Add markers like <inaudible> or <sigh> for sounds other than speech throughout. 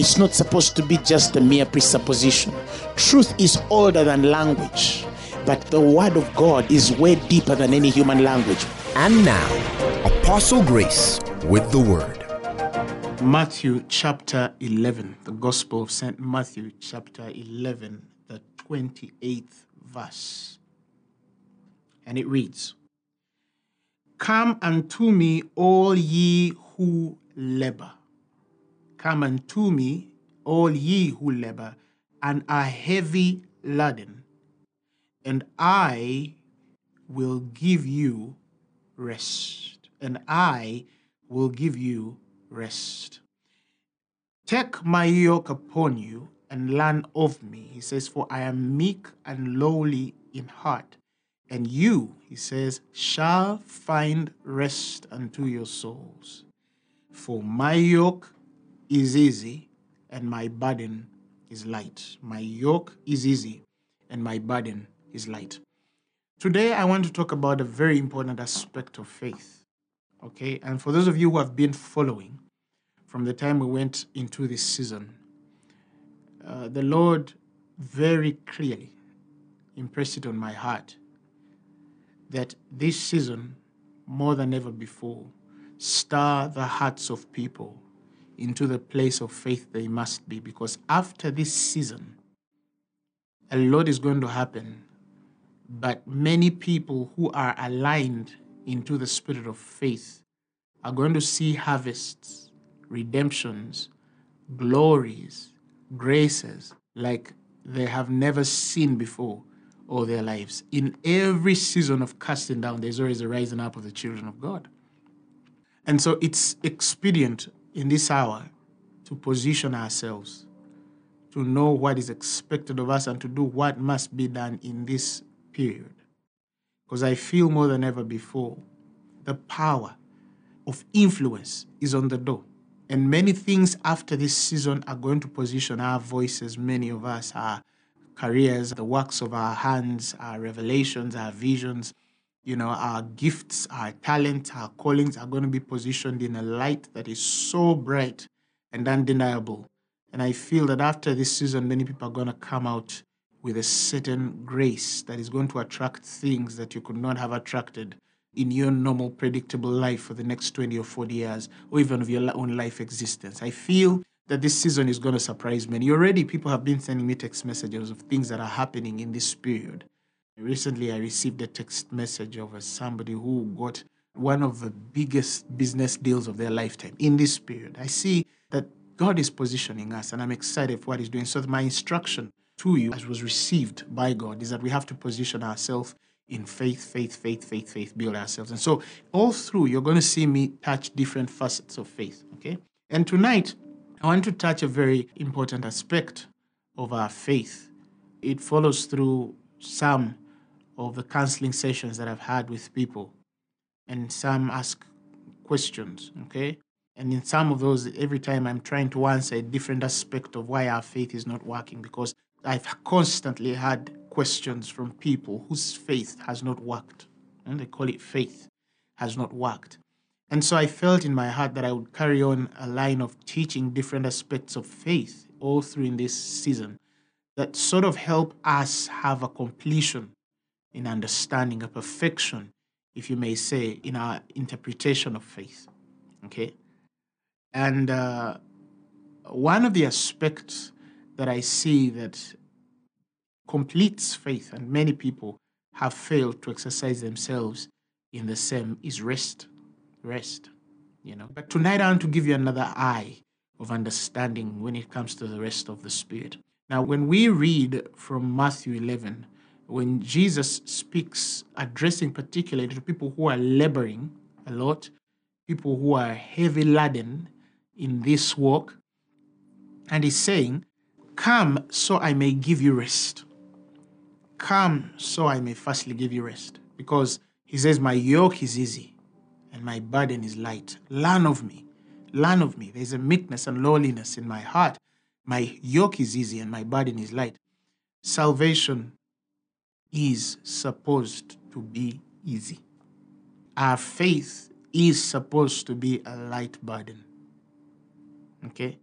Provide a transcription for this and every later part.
It's not supposed to be just a mere presupposition. Truth is older than language, but the word of God is way deeper than any human language. And now, Apostle Grace with the word. Matthew chapter 11, the Gospel of St. Matthew chapter 11, the 28th verse. And it reads Come unto me, all ye who labor. Come unto me, all ye who labor and are heavy laden, and I will give you rest. And I will give you rest. Take my yoke upon you and learn of me. He says, For I am meek and lowly in heart. And you, he says, shall find rest unto your souls. For my yoke is easy and my burden is light. My yoke is easy and my burden is light. Today, I want to talk about a very important aspect of faith. Okay, and for those of you who have been following from the time we went into this season, uh, the Lord very clearly impressed it on my heart that this season, more than ever before, stir the hearts of people into the place of faith they must be. Because after this season, a lot is going to happen. But many people who are aligned into the spirit of faith are going to see harvests, redemptions, glories, graces like they have never seen before all their lives. In every season of casting down, there's always a rising up of the children of God. And so it's expedient in this hour to position ourselves, to know what is expected of us, and to do what must be done in this period. Because I feel more than ever before the power of influence is on the door. And many things after this season are going to position our voices, many of us, our careers, the works of our hands, our revelations, our visions, you know, our gifts, our talents, our callings are going to be positioned in a light that is so bright and undeniable. And I feel that after this season, many people are going to come out with a certain grace that is going to attract things that you could not have attracted in your normal, predictable life for the next 20 or 40 years, or even of your own life existence. I feel that this season is going to surprise many. Already, people have been sending me text messages of things that are happening in this period. Recently, I received a text message of somebody who got one of the biggest business deals of their lifetime in this period. I see that God is positioning us, and I'm excited for what He's doing. So, my instruction to you, as was received by God, is that we have to position ourselves in faith, faith, faith, faith, faith, build ourselves. And so, all through, you're going to see me touch different facets of faith. Okay? And tonight, I want to touch a very important aspect of our faith. It follows through some of the counseling sessions that I've had with people, and some ask questions. Okay? And in some of those, every time I'm trying to answer a different aspect of why our faith is not working because I've constantly had questions from people whose faith has not worked. And they call it faith has not worked. And so I felt in my heart that I would carry on a line of teaching different aspects of faith all through in this season that sort of help us have a completion in understanding, a perfection, if you may say, in our interpretation of faith. Okay? And uh, one of the aspects that I see that completes faith, and many people have failed to exercise themselves in the same, is rest. Rest. You know. But tonight I want to give you another eye of understanding when it comes to the rest of the Spirit. Now, when we read from Matthew 11, when Jesus speaks, addressing particularly to people who are laboring a lot, people who are heavy laden in this walk, and he's saying, Come so I may give you rest. Come so I may firstly give you rest. Because he says, My yoke is easy and my burden is light. Learn of me. Learn of me. There's a meekness and lowliness in my heart. My yoke is easy and my burden is light. Salvation is supposed to be easy. Our faith is supposed to be a light burden. Okay?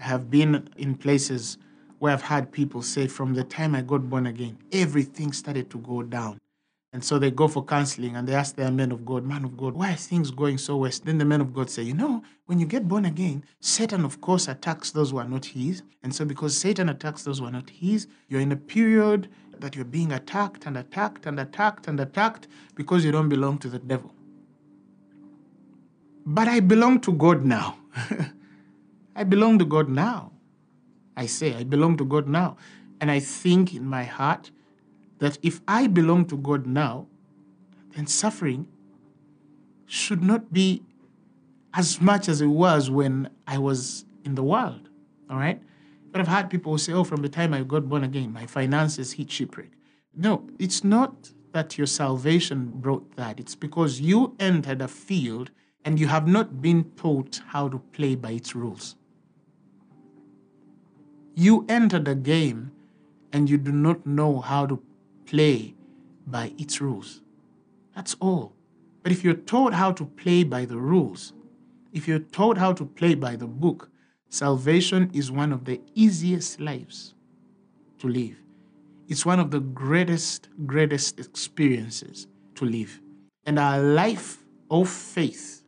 I have been in places where I've had people say, from the time I got born again, everything started to go down. And so they go for counseling and they ask their men of God, man of God, why are things going so west? Then the men of God say, you know, when you get born again, Satan, of course, attacks those who are not his. And so because Satan attacks those who are not his, you're in a period that you're being attacked and attacked and attacked and attacked because you don't belong to the devil. But I belong to God now. <laughs> I belong to God now. I say, I belong to God now. And I think in my heart that if I belong to God now, then suffering should not be as much as it was when I was in the world. All right? But I've had people say, oh, from the time I got born again, my finances hit shipwreck. No, it's not that your salvation brought that. It's because you entered a field and you have not been taught how to play by its rules. You entered a game and you do not know how to play by its rules. That's all. But if you're taught how to play by the rules, if you're taught how to play by the book, salvation is one of the easiest lives to live. It's one of the greatest, greatest experiences to live. And our life of faith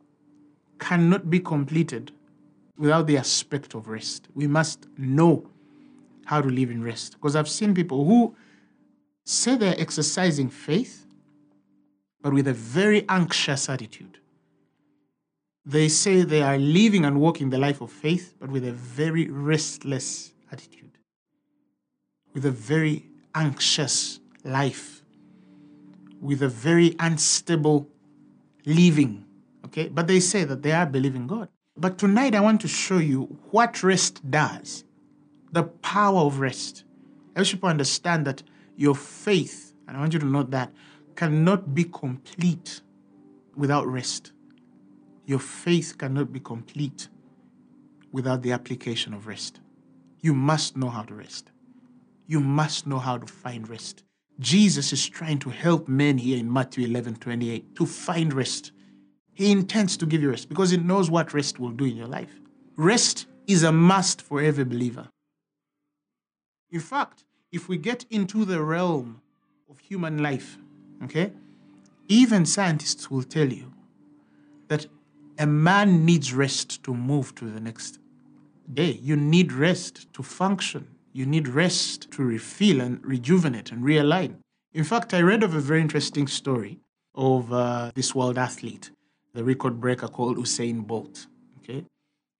cannot be completed without the aspect of rest. We must know how to live in rest. Because I've seen people who say they're exercising faith, but with a very anxious attitude. They say they are living and walking the life of faith, but with a very restless attitude, with a very anxious life, with a very unstable living. Okay, but they say that they are believing God. But tonight I want to show you what rest does the power of rest. I wish people understand that your faith, and I want you to note that, cannot be complete without rest. Your faith cannot be complete without the application of rest. You must know how to rest. You must know how to find rest. Jesus is trying to help men here in Matthew 11 28 to find rest. He intends to give you rest because he knows what rest will do in your life. Rest is a must for every believer. In fact, if we get into the realm of human life, okay, even scientists will tell you that a man needs rest to move to the next day. You need rest to function. You need rest to refill and rejuvenate and realign. In fact, I read of a very interesting story of uh, this world athlete, the record breaker called Usain Bolt. Okay,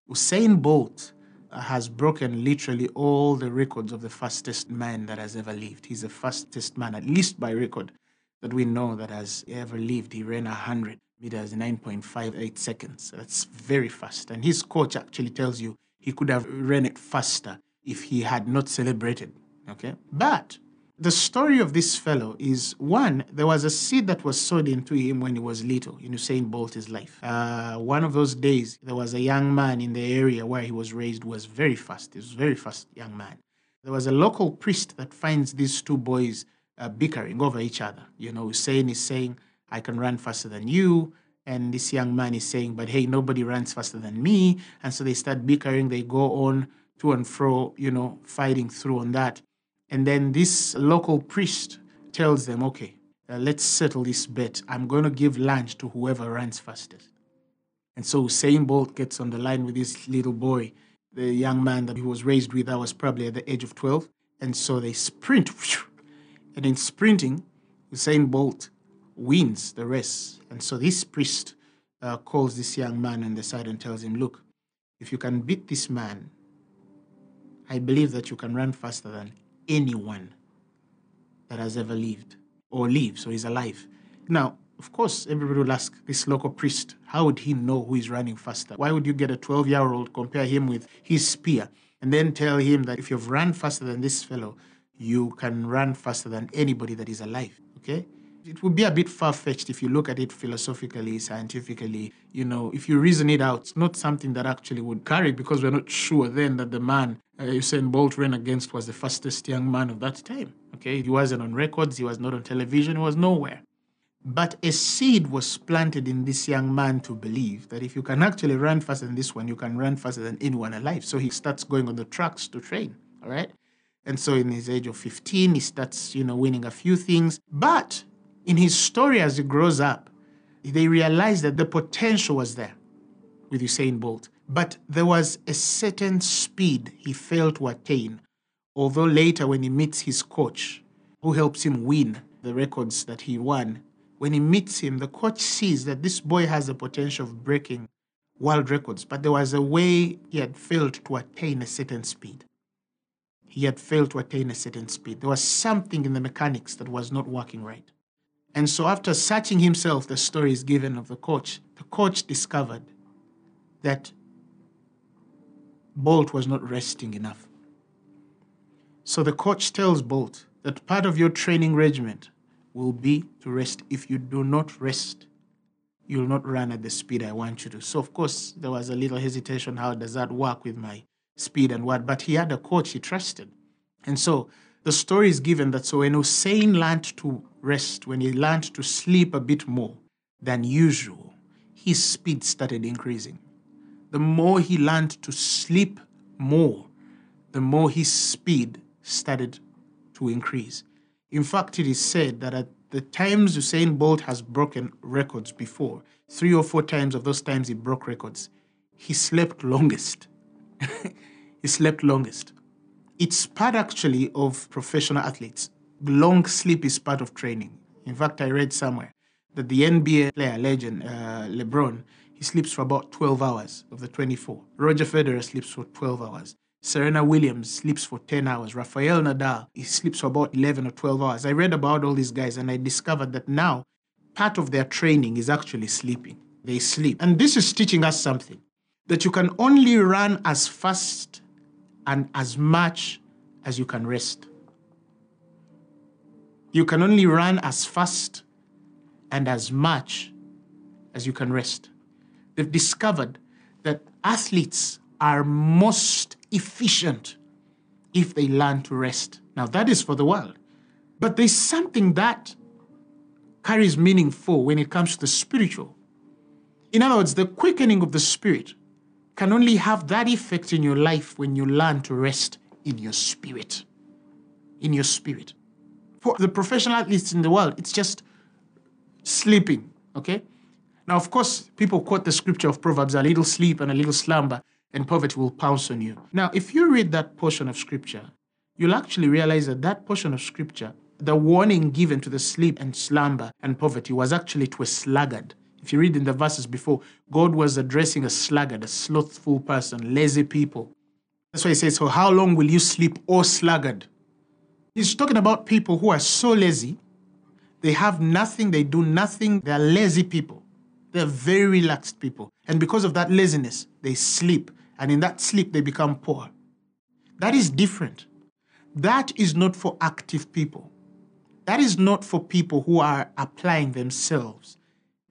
Usain Bolt has broken literally all the records of the fastest man that has ever lived. He's the fastest man, at least by record, that we know that has ever lived. He ran 100 meters in 9.58 seconds. That's very fast. And his coach actually tells you he could have ran it faster if he had not celebrated. Okay? But the story of this fellow is one, there was a seed that was sowed into him when he was little in Usain Bolt's life. Uh, one of those days, there was a young man in the area where he was raised was very fast. He was very fast young man. There was a local priest that finds these two boys uh, bickering over each other. You know, Usain is saying, I can run faster than you. And this young man is saying, but hey, nobody runs faster than me. And so they start bickering. They go on to and fro, you know, fighting through on that. And then this local priest tells them, okay, uh, let's settle this bet. I'm going to give lunch to whoever runs fastest. And so Usain Bolt gets on the line with this little boy, the young man that he was raised with, that was probably at the age of 12. And so they sprint. <laughs> And in sprinting, Usain Bolt wins the race. And so this priest uh, calls this young man on the side and tells him, look, if you can beat this man, I believe that you can run faster than anyone that has ever lived or lives or is alive. Now, of course, everybody will ask this local priest, how would he know who is running faster? Why would you get a 12 year old, compare him with his spear? and then tell him that if you've run faster than this fellow, you can run faster than anybody that is alive. Okay? It would be a bit far fetched if you look at it philosophically, scientifically. You know, if you reason it out, it's not something that actually would carry because we're not sure then that the man uh, Usain Bolt ran against was the fastest young man of that time. Okay? He wasn't on records, he was not on television, he was nowhere. But a seed was planted in this young man to believe that if you can actually run faster than this one, you can run faster than anyone alive. So he starts going on the tracks to train. All right. And so in his age of 15, he starts, you know, winning a few things. But in his story as he grows up, they realize that the potential was there with Usain Bolt. But there was a certain speed he failed to attain. Although later, when he meets his coach, who helps him win the records that he won, when he meets him, the coach sees that this boy has the potential of breaking world records, but there was a way he had failed to attain a certain speed. He had failed to attain a certain speed. There was something in the mechanics that was not working right. And so, after searching himself, the story is given of the coach. The coach discovered that Bolt was not resting enough. So, the coach tells Bolt that part of your training regiment will be to rest. If you do not rest, you'll not run at the speed I want you to. So, of course, there was a little hesitation. How does that work with my speed and what? But he had a coach he trusted. And so the story is given that so when Usain learned to rest, when he learned to sleep a bit more than usual, his speed started increasing. The more he learned to sleep more, the more his speed started to increase. In fact, it is said that at the times Usain Bolt has broken records before, three or four times of those times he broke records, he slept longest. <laughs> he slept longest. It's part actually of professional athletes. Long sleep is part of training. In fact, I read somewhere that the NBA player legend, uh, LeBron, he sleeps for about 12 hours of the 24. Roger Federer sleeps for 12 hours. Serena Williams sleeps for 10 hours. Rafael Nadal, he sleeps for about 11 or 12 hours. I read about all these guys and I discovered that now part of their training is actually sleeping. They sleep. And this is teaching us something that you can only run as fast and as much as you can rest. You can only run as fast and as much as you can rest. They've discovered that athletes are most efficient if they learn to rest. Now, that is for the world. But there's something that carries meaning for when it comes to the spiritual. In other words, the quickening of the spirit can only have that effect in your life when you learn to rest in your spirit. In your spirit. For the professional athletes in the world, it's just sleeping, okay? Now, of course, people quote the scripture of Proverbs a little sleep and a little slumber, and poverty will pounce on you. Now, if you read that portion of scripture, you'll actually realize that that portion of scripture, the warning given to the sleep and slumber and poverty was actually to a sluggard. If you read in the verses before, God was addressing a sluggard, a slothful person, lazy people. That's why he says, So how long will you sleep, O sluggard? He's talking about people who are so lazy, they have nothing, they do nothing, they're lazy people. They're very relaxed people. And because of that laziness, they sleep and in that sleep they become poor. That is different. That is not for active people. That is not for people who are applying themselves.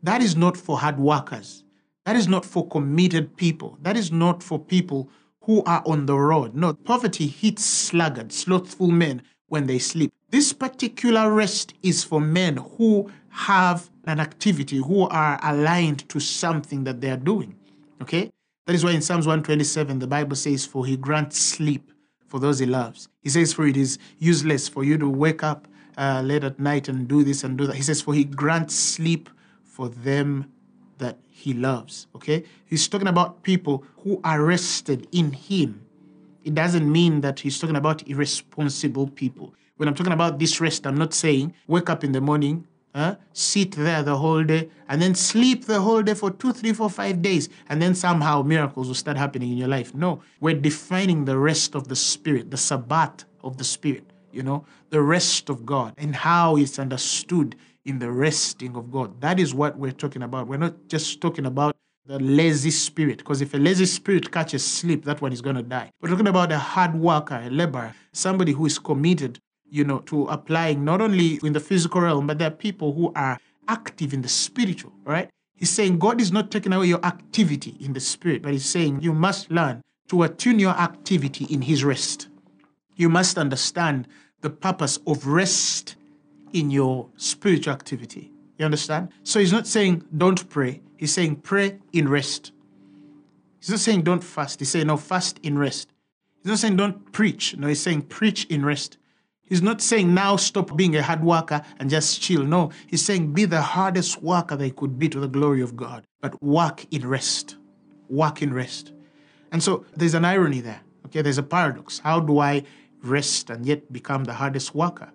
That is not for hard workers. That is not for committed people. That is not for people who are on the road. No, poverty hits sluggards, slothful men when they sleep. This particular rest is for men who have an activity, who are aligned to something that they are doing. Okay? That is why in Psalms 127, the Bible says, For he grants sleep for those he loves. He says, For it is useless for you to wake up uh, late at night and do this and do that. He says, For he grants sleep for them that he loves. Okay? He's talking about people who are rested in him. It doesn't mean that he's talking about irresponsible people. When I'm talking about this rest, I'm not saying wake up in the morning, uh, sit there the whole day, and then sleep the whole day for two, three, four, five days, and then somehow miracles will start happening in your life. No, we're defining the rest of the Spirit, the Sabbath of the Spirit, you know, the rest of God, and how it's understood in the resting of God. That is what we're talking about. We're not just talking about the lazy spirit. Because if a lazy spirit catches sleep, that one is going to die. We're talking about a hard worker, a laborer, somebody who is committed, you know, to applying not only in the physical realm, but there are people who are active in the spiritual, right? He's saying God is not taking away your activity in the spirit, but he's saying you must learn to attune your activity in his rest. You must understand the purpose of rest in your spiritual activity. You understand? So he's not saying don't pray. He's saying pray in rest. He's not saying don't fast. He's saying no, fast in rest. He's not saying don't preach. No, he's saying preach in rest. He's not saying now stop being a hard worker and just chill. No, he's saying be the hardest worker they could be to the glory of God, but work in rest. Work in rest. And so there's an irony there. Okay, there's a paradox. How do I rest and yet become the hardest worker?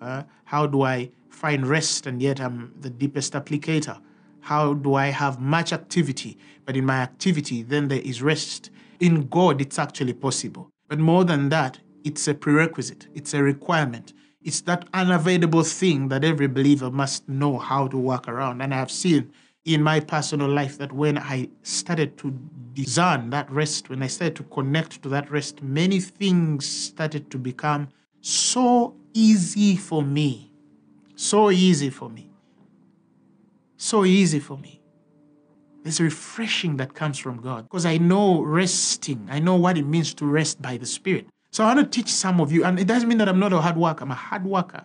Uh, how do I find rest and yet I'm the deepest applicator? How do I have much activity, but in my activity, then there is rest? In God, it's actually possible. But more than that, it's a prerequisite, it's a requirement. It's that unavoidable thing that every believer must know how to work around. And I have seen in my personal life that when I started to discern that rest, when I started to connect to that rest, many things started to become so easy for me. So easy for me. So easy for me. There's refreshing that comes from God because I know resting. I know what it means to rest by the Spirit. So I want to teach some of you, and it doesn't mean that I'm not a hard worker. I'm a hard worker.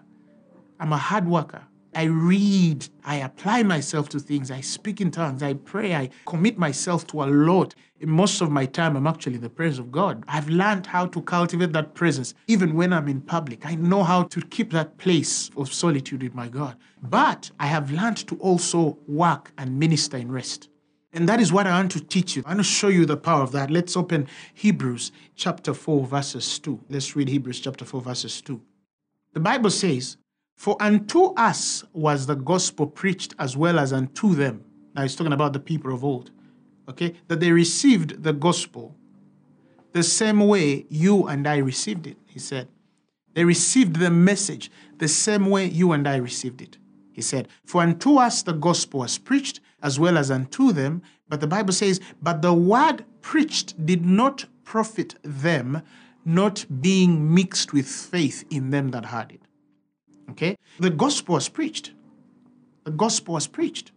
I'm a hard worker. I read, I apply myself to things, I speak in tongues, I pray, I commit myself to a lot. In most of my time, I'm actually in the presence of God. I've learned how to cultivate that presence, even when I'm in public. I know how to keep that place of solitude with my God. But I have learned to also work and minister in rest. And that is what I want to teach you. I want to show you the power of that. Let's open Hebrews chapter 4, verses 2. Let's read Hebrews chapter 4, verses 2. The Bible says, For unto us was the gospel preached as well as unto them. Now he's talking about the people of old. Okay? That they received the gospel the same way you and I received it, he said. They received the message the same way you and I received it. He said, For unto us the gospel was preached as well as unto them. But the Bible says, But the word preached did not profit them, not being mixed with faith in them that heard it. Okay? The gospel was preached. The gospel was preached.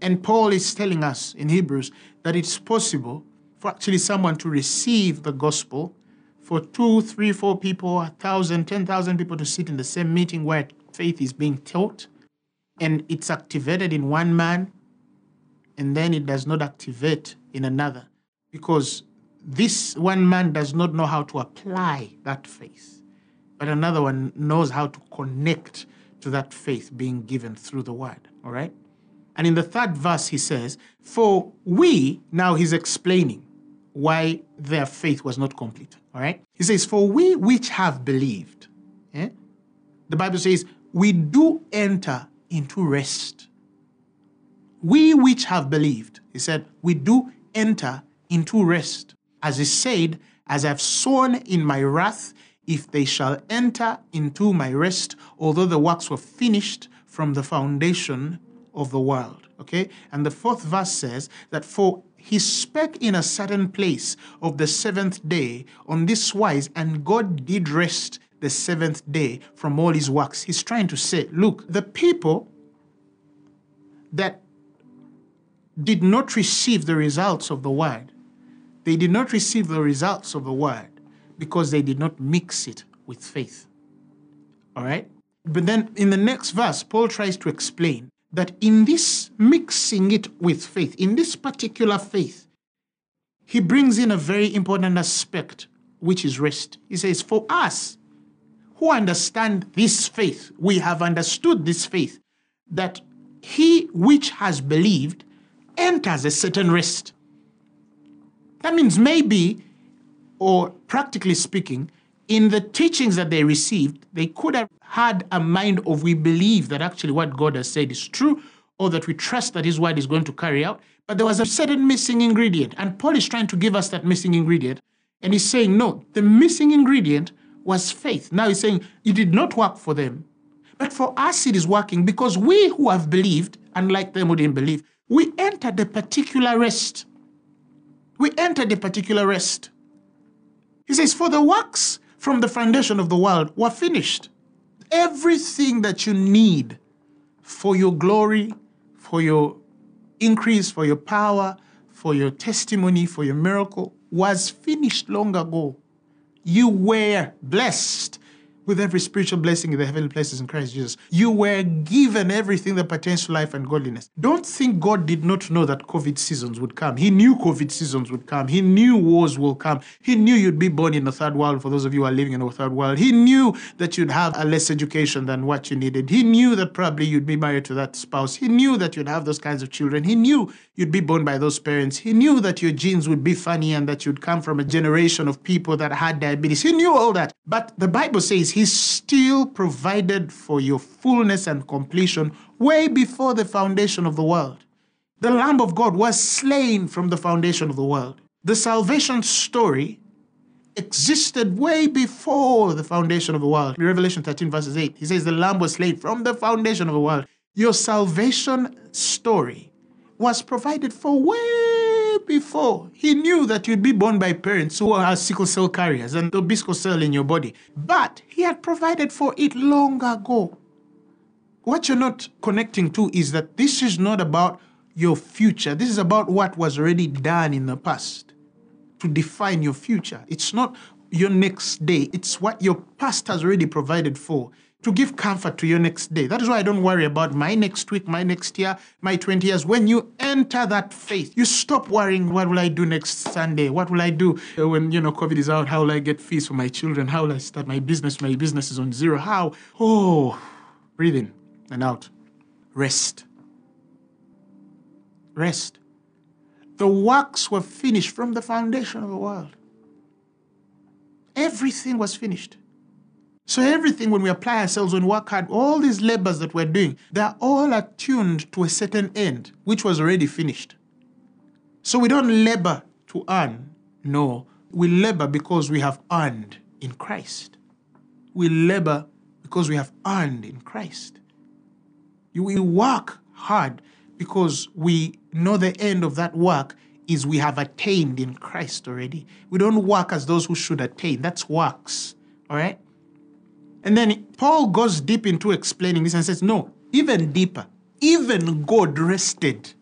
And Paul is telling us in Hebrews that it's possible for actually someone to receive the gospel for two, three, four people, a thousand, ten thousand people to sit in the same meeting where faith is being taught and it's activated in one man and then it does not activate in another because this one man does not know how to apply that faith but another one knows how to connect to that faith being given through the word all right and in the third verse he says for we now he's explaining why their faith was not complete all right he says for we which have believed eh? the bible says we do enter into rest. We which have believed, he said, we do enter into rest. As he said, as I've sown in my wrath, if they shall enter into my rest, although the works were finished from the foundation of the world. Okay? And the fourth verse says that for he spake in a certain place of the seventh day on this wise, and God did rest the seventh day from all his works. He's trying to say, look, the people that did not receive the results of the word, they did not receive the results of the word because they did not mix it with faith. All right? But then in the next verse, Paul tries to explain that in this mixing it with faith, in this particular faith, he brings in a very important aspect, which is rest. He says, For us, who understand this faith, we have understood this faith, that he which has believed enters a certain rest. That means maybe, or practically speaking, in the teachings that they received, they could have had a mind of we believe that actually what God has said is true, or that we trust that His word is going to carry out. But there was a certain missing ingredient. And Paul is trying to give us that missing ingredient. And he's saying, no, the missing ingredient was faith. Now he's saying it did not work for them. But for us, it is working because we who have believed, unlike them who didn't believe, we entered a particular rest. We entered a particular rest. He says, For the works from the foundation of the world were finished. Everything that you need for your glory, for your increase, for your power, for your testimony, for your miracle was finished long ago. You were blessed with every spiritual blessing in the heavenly places in Christ Jesus. You were given everything that pertains to life and godliness. Don't think God did not know that COVID seasons would come. He knew COVID seasons would come. He knew wars will come. He knew you'd be born in the third world for those of you who are living in the third world. He knew that you'd have a less education than what you needed. He knew that probably you'd be married to that spouse. He knew that you'd have those kinds of children. He knew you'd be born by those parents. He knew that your genes would be funny and that you'd come from a generation of people that had diabetes. He knew all that. But the Bible says He still provided for your fullness and completion way before the foundation of the world. The Lamb of God was slain from the foundation of the world. The salvation story existed way before the foundation of the world. In Revelation 13, verses 8, he says, The Lamb was slain from the foundation of the world. Your salvation story was provided for way before. He knew that you'd be born by parents who are sickle cell carriers and the sickle cell in your body. But he had provided for it long ago. What you're not connecting to is that this is not about your future. This is about what was already done in the past to define your future. It's not your next day, it's what your past has already provided for to give comfort to your next day. That is why I don't worry about my next week, my next year, my 20 years. When you enter that faith, you stop worrying, what will I do next Sunday? What will I do uh, when, you know, COVID is out? How will I get fees for my children? How will I start my business? My business is on zero. How? Oh, breathe in and out. Rest. Rest. The works were finished from the foundation of the world. Everything was finished. So everything, when we apply ourselves, we work hard, all these labors that we're doing, they're all attuned to a certain end, which was already finished. So we don't labor to earn. No, we labor because we have earned in Christ. We labor because we have earned in Christ. We work hard because we know the end of that work is we have attained in Christ already. We don't work as those who should attain. That's works. All right? And then Paul goes deep into explaining this and says, no, even deeper. Even God rested.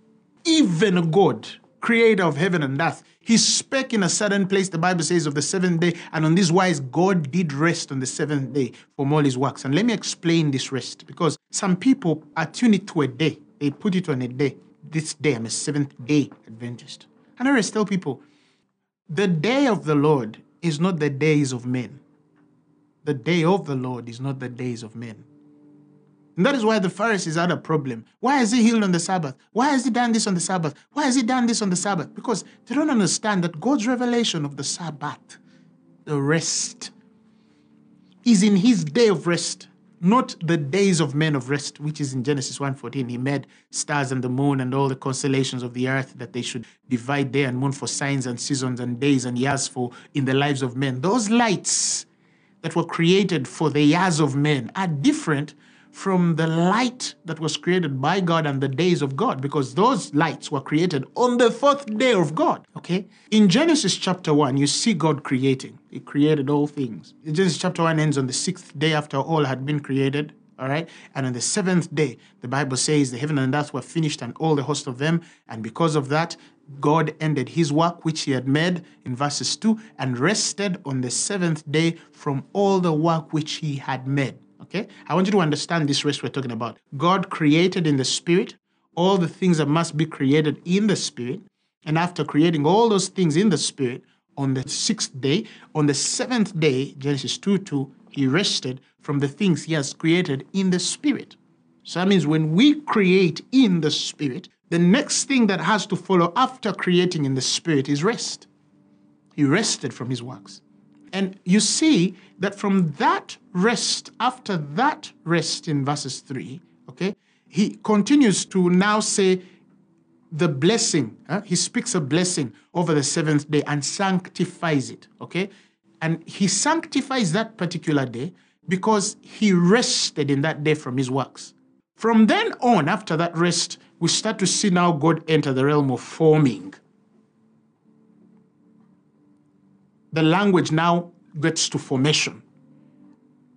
Even God, creator of heaven and earth. He spake in a certain place, the Bible says, of the seventh day, and on this wise God did rest on the seventh day from all his works. And let me explain this rest, because some people attune it to a day. They put it on a day. This day, I'm a seventh day Adventist. And I always tell people, the day of the Lord is not the days of men the day of the Lord is not the days of men. And that is why the Pharisees had a problem. Why has he healed on the Sabbath? Why has he done this on the Sabbath? Why has he done this on the Sabbath? Because they don't understand that God's revelation of the Sabbath, the rest, is in his day of rest, not the days of men of rest, which is in Genesis 1:14. He made stars and the moon and all the constellations of the earth that they should divide day and moon for signs and seasons and days and years for in the lives of men. Those lights that were created for the years of men are different from the light that was created by God and the days of God, because those lights were created on the fourth day of God. Okay? In Genesis chapter 1, you see God creating. He created all things. Genesis chapter 1 ends on the sixth day after all had been created. All right. And on the seventh day, the Bible says the heaven and earth were finished and all the host of them. And because of that, God ended his work which he had made in verses 2 and rested on the seventh day from all the work which he had made. Okay? I want you to understand this rest we're talking about. God created in the spirit all the things that must be created in the spirit. And after creating all those things in the spirit, on the sixth day, on the seventh day, Genesis 2 2, he rested from the things he has created in the spirit. So that means when we create in the spirit, the next thing that has to follow after creating in the spirit is rest. He rested from his works. And you see that from that rest, after that rest in verses 3, okay, he continues to now say the blessing. Huh? He speaks a blessing over the seventh day and sanctifies it, okay? And he sanctifies that particular day because he rested in that day from his works. From then on, after that rest, we start to see now God enter the realm of forming. The language now gets to formation.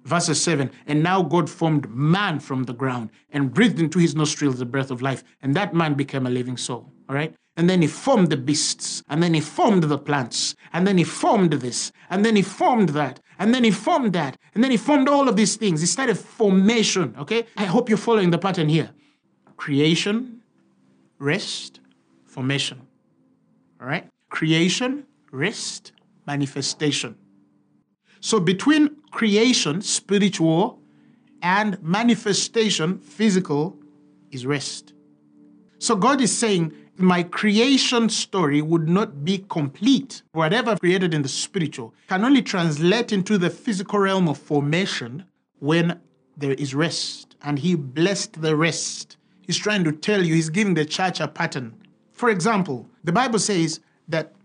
Verses 7 And now God formed man from the ground and breathed into his nostrils the breath of life, and that man became a living soul. All right? And then he formed the beasts, and then he formed the plants, and then he formed this, and then he formed that, and then he formed that, and then he formed all of these things. He started formation. Okay? I hope you're following the pattern here creation, rest, formation. All right? Creation, rest, manifestation. So between creation, spiritual, and manifestation, physical, is rest. So God is saying, my creation story would not be complete. Whatever created in the spiritual can only translate into the physical realm of formation when there is rest. And He blessed the rest. He's trying to tell you, He's giving the church a pattern. For example, the Bible says that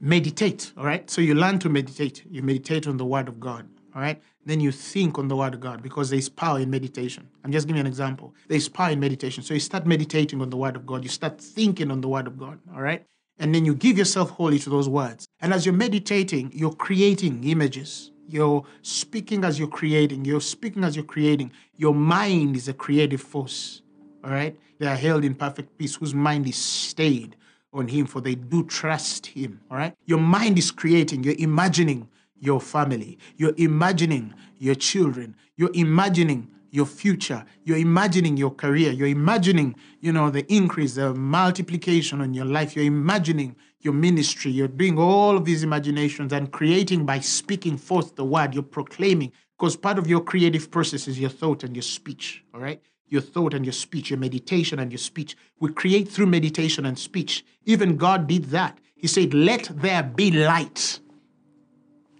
meditate, all right? So you learn to meditate. You meditate on the Word of God, all right? Then you think on the Word of God because there's power in meditation. I'm just giving you an example. There's power in meditation. So you start meditating on the Word of God. You start thinking on the Word of God, all right? And then you give yourself wholly to those words. And as you're meditating, you're creating images. You're speaking as you're creating. You're speaking as you're creating. Your mind is a creative force, all right? They are held in perfect peace, whose mind is stayed on him, for they do trust him. All right. Your mind is creating, you're imagining your family, you're imagining your children, you're imagining your future, you're imagining your career, you're imagining, you know, the increase, the multiplication on your life, you're imagining your ministry, you're doing all of these imaginations and creating by speaking forth the word, you're proclaiming, because part of your creative process is your thought and your speech. All right your thought and your speech, your meditation and your speech. We create through meditation and speech. Even God did that. He said, Let there be light.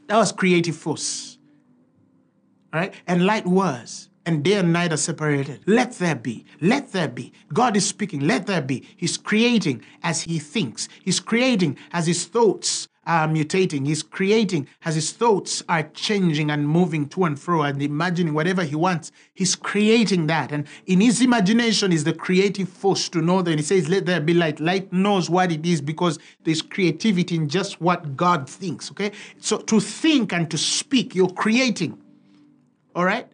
That was creative force. Right? And light was. And day and night are separated. Let there be. Let there be. God is speaking. Let there be. He's creating as he thinks. He's creating as his thoughts are mutating. He's creating as his thoughts are changing and moving to and fro and imagining whatever he wants. He's creating that. And in his imagination is the creative force to know that. And he says, Let there be light. Light knows what it is because there's creativity in just what God thinks. Okay? So to think and to speak, you're creating. All right?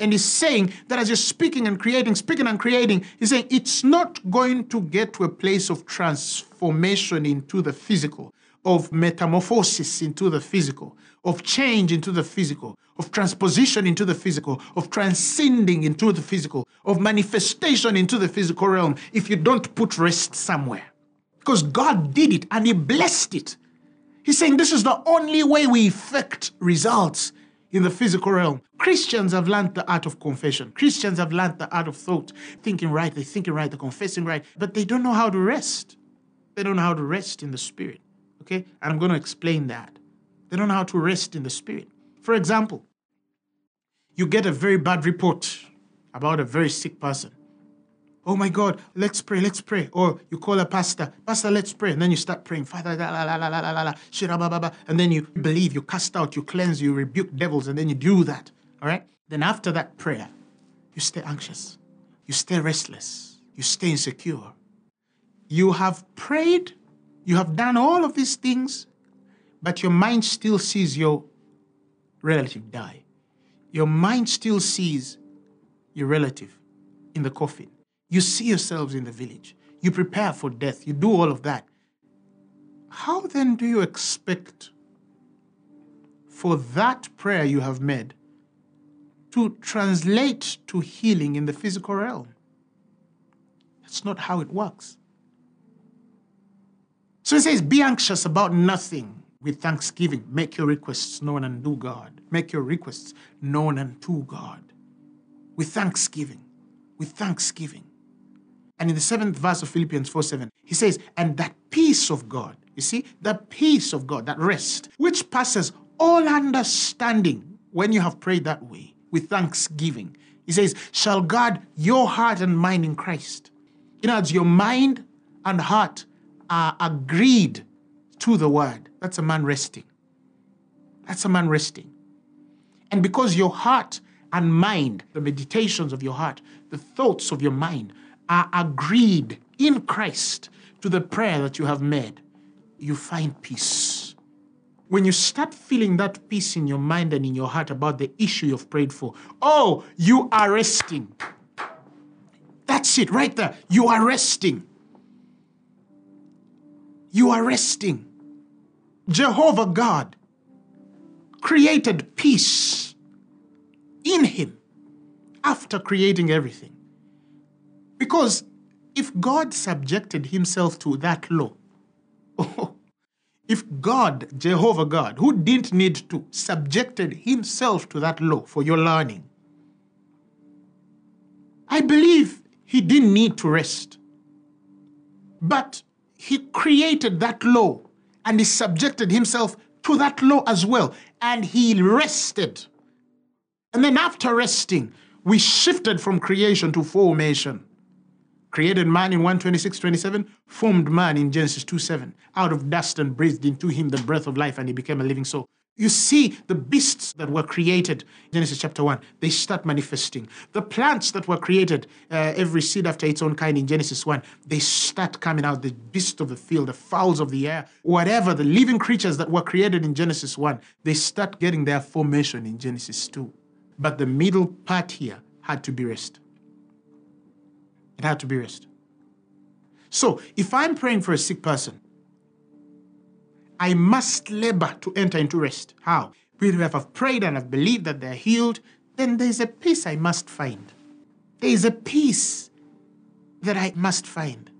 And he's saying that as you're speaking and creating, speaking and creating, he's saying it's not going to get to a place of transformation into the physical of metamorphosis into the physical, of change into the physical, of transposition into the physical, of transcending into the physical, of manifestation into the physical realm if you don't put rest somewhere. Because God did it and He blessed it. He's saying this is the only way we effect results in the physical realm. Christians have learned the art of confession. Christians have learned the art of thought, thinking right, they're thinking right, they're confessing right, but they don't know how to rest. They don't know how to rest in the spirit. Okay? And I'm going to explain that. They don't know how to rest in the spirit. For example, you get a very bad report about a very sick person. Oh my God, let's pray, let's pray. Or you call a pastor, Pastor, let's pray. And then you start praying, Father, la la la la la la la, and then you believe, you cast out, you cleanse, you rebuke devils, and then you do that. All right? Then after that prayer, you stay anxious, you stay restless, you stay insecure. You have prayed you have done all of these things, but your mind still sees your relative die. Your mind still sees your relative in the coffin. You see yourselves in the village. You prepare for death. You do all of that. How then do you expect for that prayer you have made to translate to healing in the physical realm? That's not how it works. So he says, Be anxious about nothing with thanksgiving. Make your requests known unto God. Make your requests known unto God. With thanksgiving. With thanksgiving. And in the seventh verse of Philippians 4 7, he says, And that peace of God, you see, the peace of God, that rest, which passes all understanding when you have prayed that way, with thanksgiving. He says, Shall guard your heart and mind in Christ. In other words, your mind and heart are agreed to the word, that's a man resting. That's a man resting. And because your heart and mind, the meditations of your heart, the thoughts of your mind are agreed in Christ to the prayer that you have made, you find peace. When you start feeling that peace in your mind and in your heart about the issue you've prayed for, oh, you are resting. That's it right there. You are resting. You are resting. Jehovah God created peace in him after creating everything. Because if God subjected himself to that law, <laughs> if God, Jehovah God, who didn't need to, subjected himself to that law for your learning, I believe he didn't need to rest. But he created that law and he subjected himself to that law as well. And he rested. And then after resting, we shifted from creation to formation. Created man in 126, 27, formed man in Genesis 2 7. Out of dust and breathed into him the breath of life, and he became a living soul. You see, the beasts that were created, in Genesis chapter 1, they start manifesting. The plants that were created, uh, every seed after its own kind in Genesis 1, they start coming out. The beasts of the field, the fowls of the air, whatever, the living creatures that were created in Genesis 1, they start getting their formation in Genesis 2. But the middle part here had to be rest. It had to be rest. So if I'm praying for a sick person, I must labor to enter into rest. How? If I've prayed and I've believed that they're healed, then there's a peace I must find. There is a peace that I must find.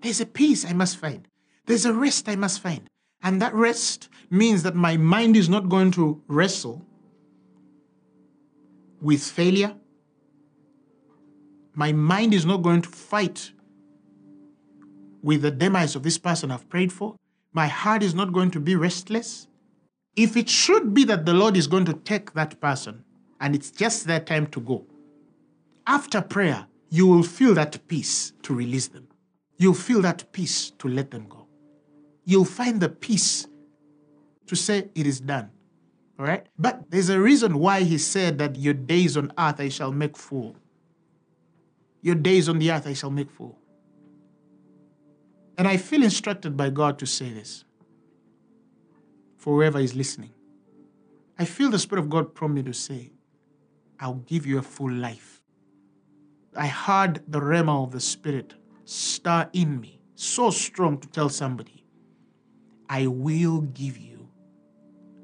There's a peace I must find. There's a rest I must find. And that rest means that my mind is not going to wrestle with failure. My mind is not going to fight with the demise of this person I've prayed for. My heart is not going to be restless. If it should be that the Lord is going to take that person and it's just their time to go, after prayer, you will feel that peace to release them. You'll feel that peace to let them go. You'll find the peace to say it is done. All right? But there's a reason why he said that your days on earth I shall make full. Your days on the earth I shall make full. And I feel instructed by God to say this for whoever is listening. I feel the Spirit of God prompt me to say, I'll give you a full life. I heard the rhema of the Spirit stir in me so strong to tell somebody, I will give you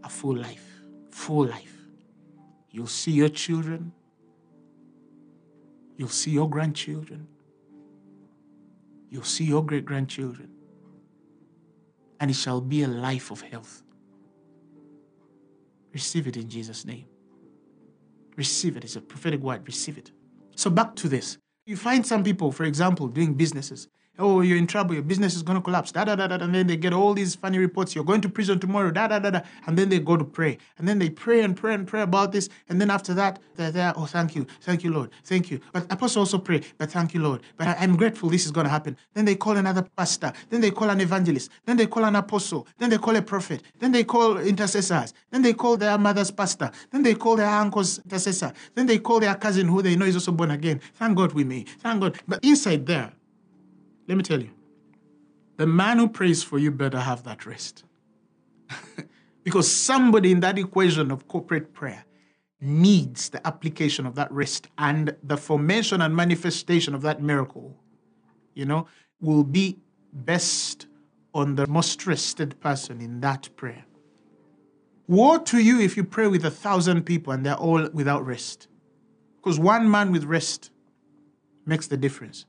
a full life. Full life. You'll see your children. You'll see your grandchildren You'll see your great grandchildren, and it shall be a life of health. Receive it in Jesus' name. Receive it. It's a prophetic word. Receive it. So, back to this. You find some people, for example, doing businesses, oh, you're in trouble, your business is going to collapse, da da da da, and then they get all these funny reports, you're going to prison tomorrow, da da da da, and then they go to pray, and then they pray and pray and pray about this, and then after that, they're there, oh, thank you, thank you, Lord, thank you. But apostle also pray, but thank you, Lord, but I'm grateful this is going to happen. Then they call another pastor, then they call an evangelist, then they call an apostle, then they call a prophet, then they call intercessors, then they call their mother's pastor, then they call their uncle's intercessor, then they call their cousin who they know is also born again. Thank God we may, thank God. But inside there, let me tell you, the man who prays for you better have that rest. <laughs> because somebody in that equation of corporate prayer needs the application of that rest and the formation and manifestation of that miracle, you know, will be best on the most rested person in that prayer. Woe to you if you pray with a thousand people and they're all without rest. Because one man with rest makes the difference.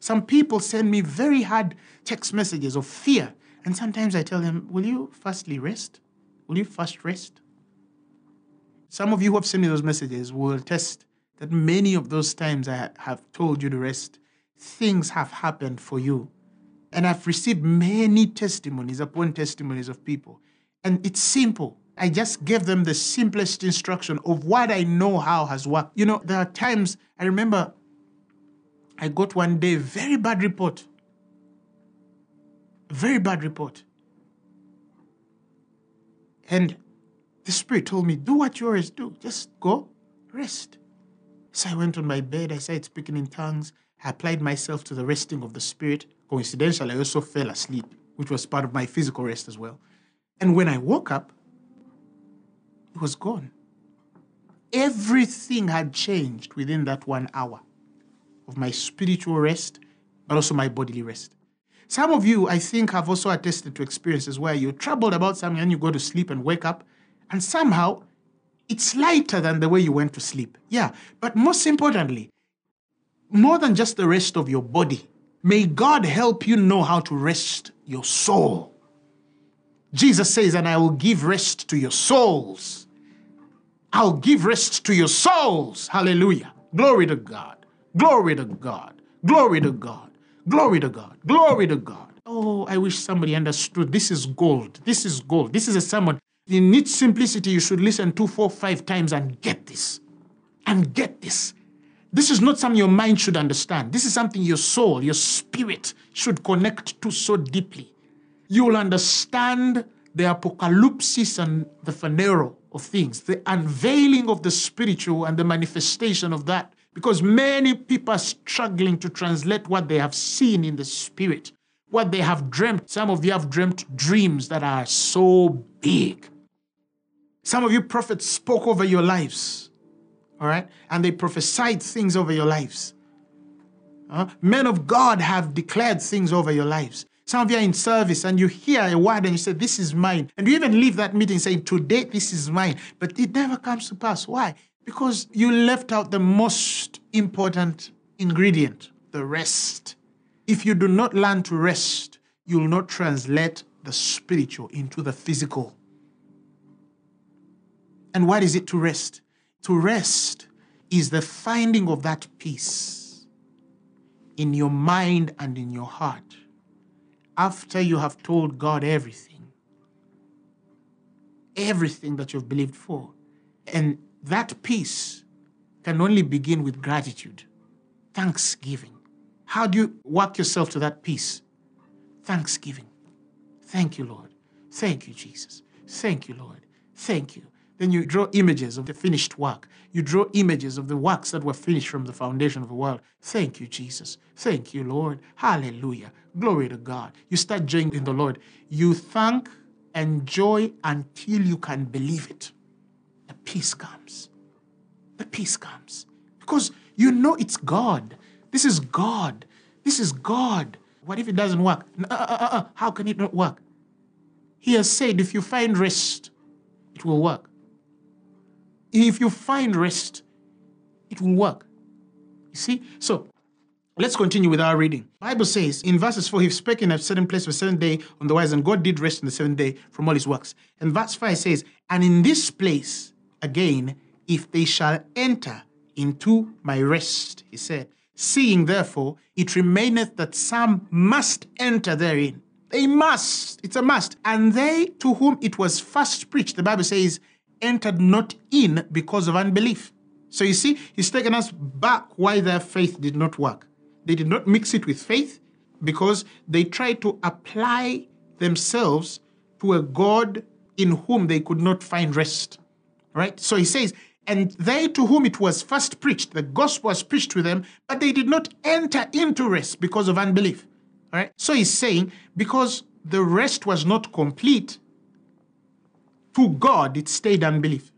Some people send me very hard text messages of fear. And sometimes I tell them, Will you firstly rest? Will you first rest? Some of you who have sent me those messages will attest that many of those times I have told you to rest, things have happened for you. And I've received many testimonies upon testimonies of people. And it's simple. I just gave them the simplest instruction of what I know how has worked. You know, there are times I remember I got one day a very bad report. Very bad report. And the Spirit told me, do what you always do. Just go, rest. So I went on my bed, I started speaking in tongues, I applied myself to the resting of the Spirit. Coincidentally, I also fell asleep, which was part of my physical rest as well. And when I woke up, it was gone. Everything had changed within that one hour of my spiritual rest, but also my bodily rest. Some of you, I think, have also attested to experiences where you're troubled about something and you go to sleep and wake up, and somehow it's lighter than the way you went to sleep. Yeah, but most importantly, more than just the rest of your body, may God help you know how to rest your soul. Jesus says, and I will give rest to your souls. I'll give rest to your souls. Hallelujah. Glory to God. Glory to God. Glory to God. Glory to God. Glory to God. Oh, I wish somebody understood. This is gold. This is gold. This is a sermon in its simplicity, you should listen two, four, five times and get this. And get this. This is not something your mind should understand. This is something your soul, your spirit should connect to so deeply. You will understand the apocalypse and the phaneroo of things, the unveiling of the spiritual and the manifestation of that. Because many people are struggling to translate what they have seen in the spirit, what they have dreamt. Some of you have dreamt dreams that are so big. Some of you prophets spoke over your lives, all right? And they prophesied things over your lives. Uh, men of God have declared things over your lives. Some of you are in service and you hear a word and you say, This is mine. And you even leave that meeting saying, Today, this is mine. But it never comes to pass. Why? Because you left out the most important ingredient the rest. If you do not learn to rest, you will not translate the spiritual into the physical. And what is it to rest? To rest is the finding of that peace in your mind and in your heart after you have told God everything, everything that you've believed for. And that peace can only begin with gratitude, thanksgiving. How do you work yourself to that peace? Thanksgiving. Thank you, Lord. Thank you, Jesus. Thank you, Lord. Thank you. Then you draw images of the finished work. You draw images of the works that were finished from the foundation of the world. Thank you, Jesus. Thank you, Lord. Hallelujah. Glory to God. You start joining in the Lord. You thank and joy until you can believe it. The peace comes. The peace comes. Because you know it's God. This is God. This is God. What if it doesn't work? Uh, uh, uh, uh, how can it not work? He has said, if you find rest, it will work. If you find rest, it will work. You see? So let's continue with our reading. Bible says in verses 4, he spake in a certain place for seven day on the wise, and God did rest in the seventh day from all his works. And verse 5 says, And in this place again, if they shall enter into my rest, he said, seeing therefore it remaineth that some must enter therein. They must. It's a must. And they to whom it was first preached, the Bible says, entered not in because of unbelief. So you see, he's taken us back why their faith did not work. They did not mix it with faith because they tried to apply themselves to a God in whom they could not find rest. Right? So he says, and they to whom it was first preached, the gospel was preached to them, but they did not enter into rest because of unbelief. All right? So he's saying, because the rest was not complete, to God, it stayed unbelief.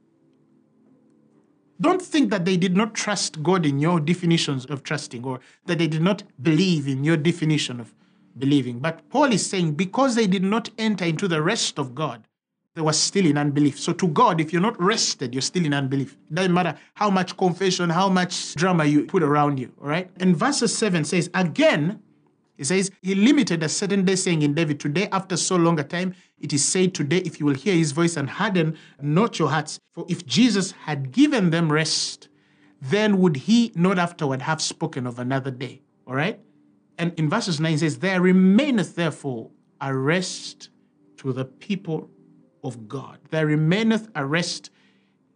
Don't think that they did not trust God in your definitions of trusting or that they did not believe in your definition of believing. But Paul is saying because they did not enter into the rest of God, they were still in unbelief. So to God, if you're not rested, you're still in unbelief. It doesn't matter how much confession, how much drama you put around you, all right? And verse 7 says, Again, he says, He limited a certain day, saying in David, Today, after so long a time, it is said, Today, if you will hear his voice and harden not your hearts. For if Jesus had given them rest, then would he not afterward have spoken of another day? All right? And in verses 9 says, There remaineth therefore a rest to the people of God. There remaineth a rest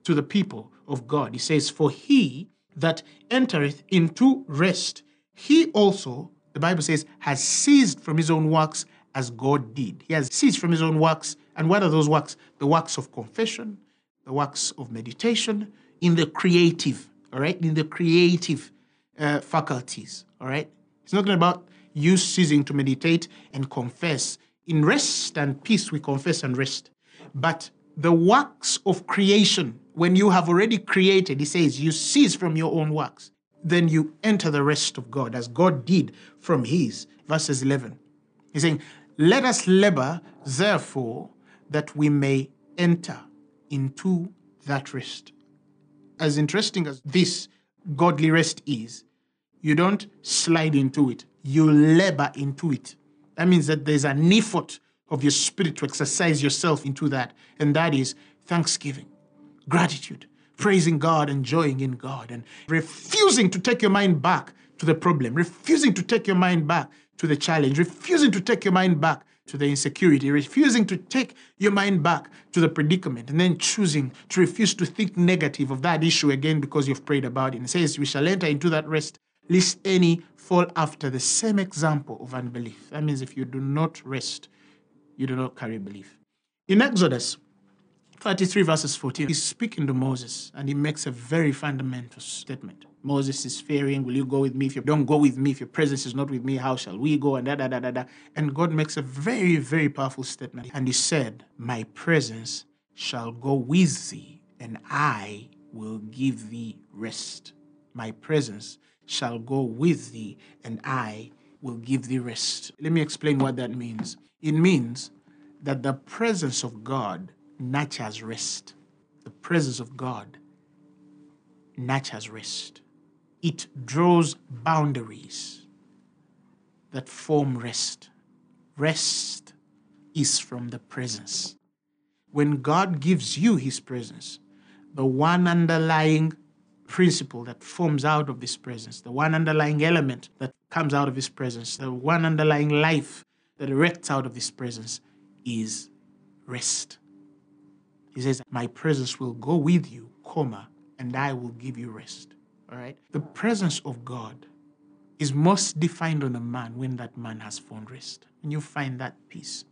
to the people of God. He says, For he that entereth into rest, he also the Bible says, has ceased from his own works as God did. He has ceased from his own works. And what are those works? The works of confession, the works of meditation, in the creative all right, in the creative uh, faculties, all right? It's not about you ceasing to meditate and confess. In rest and peace, we confess and rest. But the works of creation, when you have already created, he says, you cease from your own works. Then you enter the rest of God as God did from his. Verses 11. He's saying, Let us labor, therefore, that we may enter into that rest. As interesting as this godly rest is, you don't slide into it, you labor into it. That means that there's an effort of your spirit to exercise yourself into that, and that is thanksgiving, gratitude, praising God, enjoying in God, and refusing to take your mind back to the problem, refusing to take your mind back to the challenge, refusing to take your mind back to the insecurity, refusing to take your mind back to the predicament, and then choosing to refuse to think negative of that issue again because you've prayed about it. And it says, We shall enter into that rest, lest any fall after the same example of unbelief. That means if you do not rest, you do not carry belief. In Exodus 33, verses 14, he's speaking to Moses and he makes a very fundamental statement. Moses is fearing, Will you go with me? If you don't go with me, if your presence is not with me, how shall we go? And da da da da da. And God makes a very, very powerful statement. And he said, My presence shall go with thee, and I will give thee rest. My presence shall go with thee, and I will give thee rest. Let me explain what that means. It means that the presence of God nurtures rest. The presence of God nurtures rest. It draws boundaries that form rest. Rest is from the presence. When God gives you his presence, the one underlying principle that forms out of this presence, the one underlying element that comes out of his presence, the one underlying life that erects out of this presence is rest. He says, My presence will go with you, comma, and I will give you rest. All right? The presence of God is most defined on a man when that man has found rest. When you find that peace.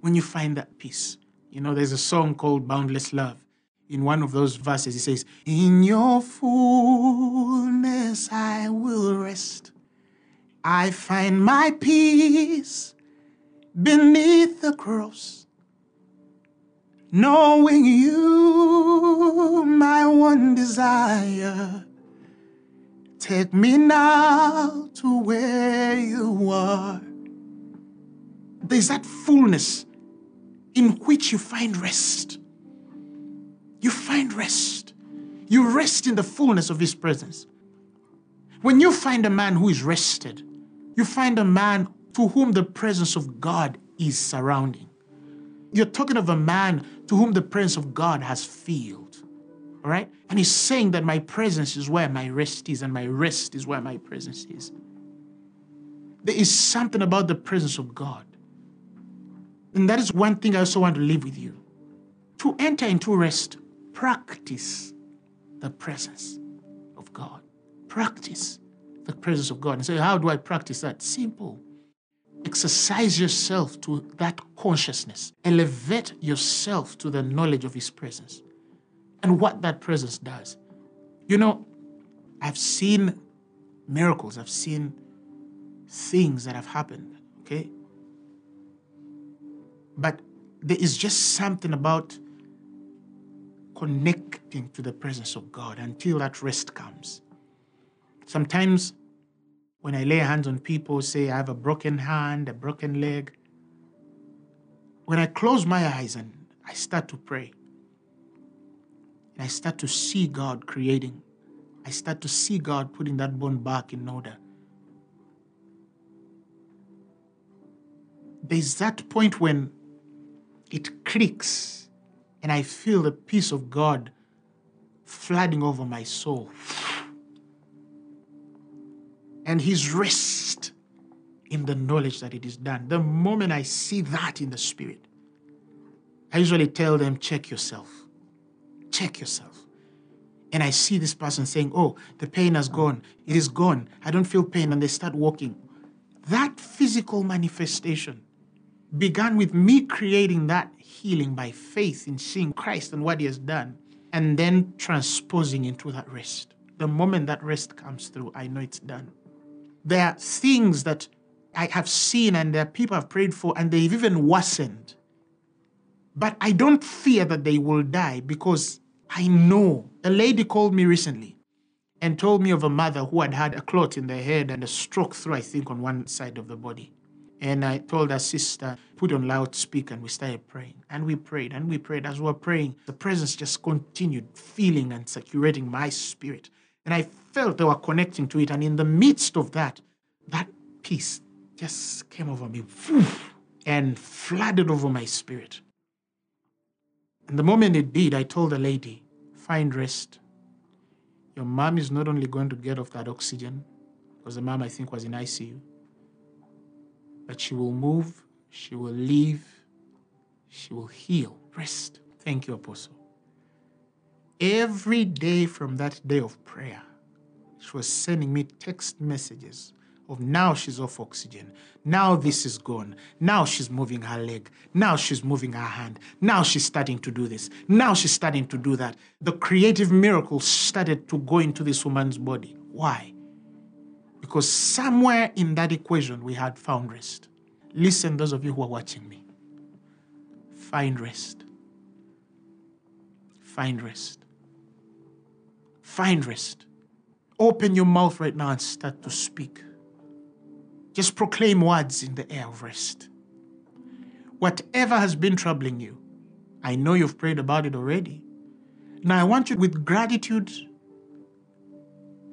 When you find that peace. You know, there's a song called Boundless Love. In one of those verses, he says, In your fullness I will rest. I find my peace beneath the cross. Knowing you, my one desire. Take me now to where you are. There's that fullness in which you find rest. You find rest. You rest in the fullness of His presence. When you find a man who is rested, you find a man to whom the presence of God is surrounding. You're talking of a man to whom the presence of God has filled. All right? And he's saying that my presence is where my rest is, and my rest is where my presence is. There is something about the presence of God. And that is one thing I also want to leave with you. To enter into rest, practice the presence of God. Practice the presence of God. And say, how do I practice that? Simple. Exercise yourself to that consciousness. Elevate yourself to the knowledge of His presence and what that presence does. You know, I've seen miracles, I've seen things that have happened, okay? But there is just something about connecting to the presence of God until that rest comes. Sometimes when I lay hands on people, say I have a broken hand, a broken leg, when I close my eyes and I start to pray, and I start to see God creating, I start to see God putting that bone back in order. There's that point when it clicks and I feel the peace of God flooding over my soul and his rest in the knowledge that it is done. The moment I see that in the spirit, I usually tell them, check yourself. Check yourself. And I see this person saying, Oh, the pain has gone. It is gone. I don't feel pain. And they start walking. That physical manifestation began with me creating that healing by faith in seeing Christ and what he has done. and then transposing into that rest. The moment that rest comes through, I know it's done. There are things that I have seen and are people I've prayed for, and they've even worsened. But I don't fear that they will die because I know. A lady called me recently and told me of a mother who had had a clot in the head and a stroke through, I think, on one side of the body. And I told her sister, put on loudspeaker, and we started praying. And we prayed and we prayed. As we were praying, the presence just continued feeling and saturating my spirit. And I felt they were connecting to it. And in the midst of that, that peace just came over me and flooded over my spirit. And the moment it did, I told the lady, find rest. Your mom is not only going to get off that oxygen, because the mom, I think, was in ICU, but she will move, she will leave, she will heal. Rest. Thank you, Apostle. Every day from that day of prayer, she was sending me text messages of now she's off oxygen. Now this is gone. Now she's moving her leg. Now she's moving her hand. Now she's starting to do this. Now she's starting to do that. The creative miracle started to go into this woman's body. Why? Because somewhere in that equation we had found rest. Listen, those of you who are watching me. Find rest. Find rest. Find rest. Open your mouth right now and start to speak. Just proclaim words in the air of rest. Whatever has been troubling you, I know you've prayed about it already. Now I want you with gratitude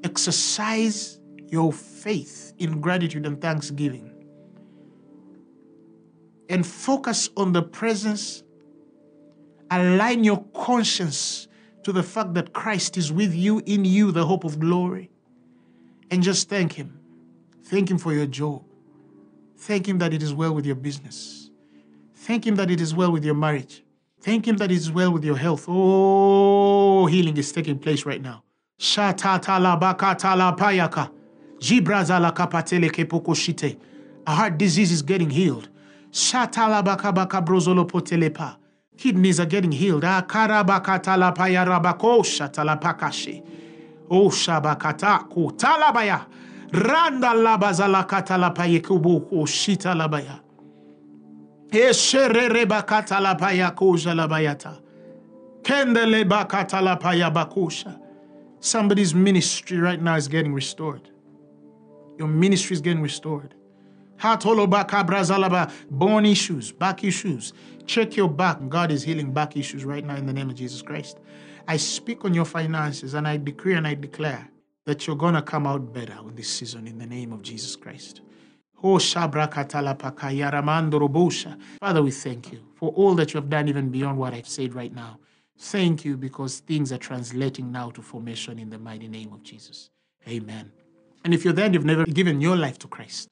exercise your faith in gratitude and thanksgiving. And focus on the presence. Align your conscience to the fact that Christ is with you, in you, the hope of glory. And just thank Him. Thank Him for your job. Thank Him that it is well with your business. Thank Him that it is well with your marriage. Thank Him that it is well with your health. Oh, healing is taking place right now. A heart disease is getting healed. Shatalabakabakabrozolopotelepa. Kidneys are getting healed. Ah, Shabakata kutalabaya. Randa labazala katalapa yekubu shita labaya. Kendele bakata lapaya bakusha. Somebody's ministry right now is getting restored. Your ministry is getting restored. Hatolobaka brazalaba, bone issues, back issues. Check your back. God is healing back issues right now in the name of Jesus Christ. I speak on your finances and I decree and I declare that you're going to come out better on this season in the name of Jesus Christ. Father, we thank you for all that you have done, even beyond what I've said right now. Thank you because things are translating now to formation in the mighty name of Jesus. Amen. And if you're there and you've never given your life to Christ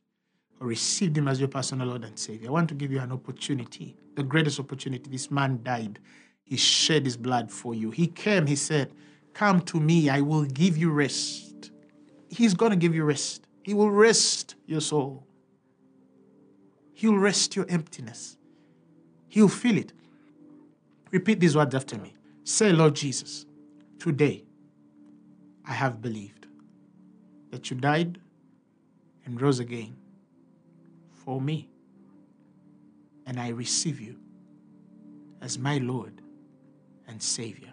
or received Him as your personal Lord and Savior, I want to give you an opportunity, the greatest opportunity. This man died, He shed His blood for you. He came, He said, Come to me, I will give you rest. He's going to give you rest. He will rest your soul. He'll rest your emptiness. He'll fill it. Repeat these words after me. Say, Lord Jesus, today I have believed that you died and rose again for me. And I receive you as my Lord and Savior.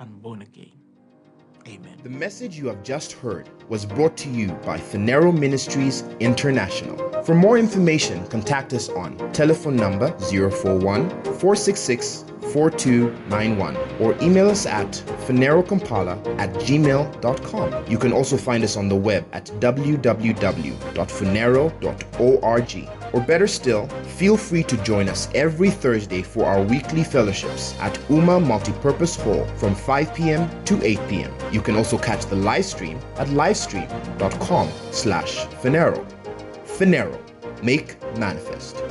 I'm born again. Amen. The message you have just heard was brought to you by Phaneroo Ministries International. For more information, contact us on telephone number 041 466 4291 or email us at phanerookampala at gmail.com. You can also find us on the web at www.phaneroo.org. Or better still, feel free to join us every Thursday for our weekly fellowships at UMA Multipurpose Hall from 5 p.m. to 8 p.m. You can also catch the live stream at livestream.com slash Phaneroo. Phaneroo, make manifest.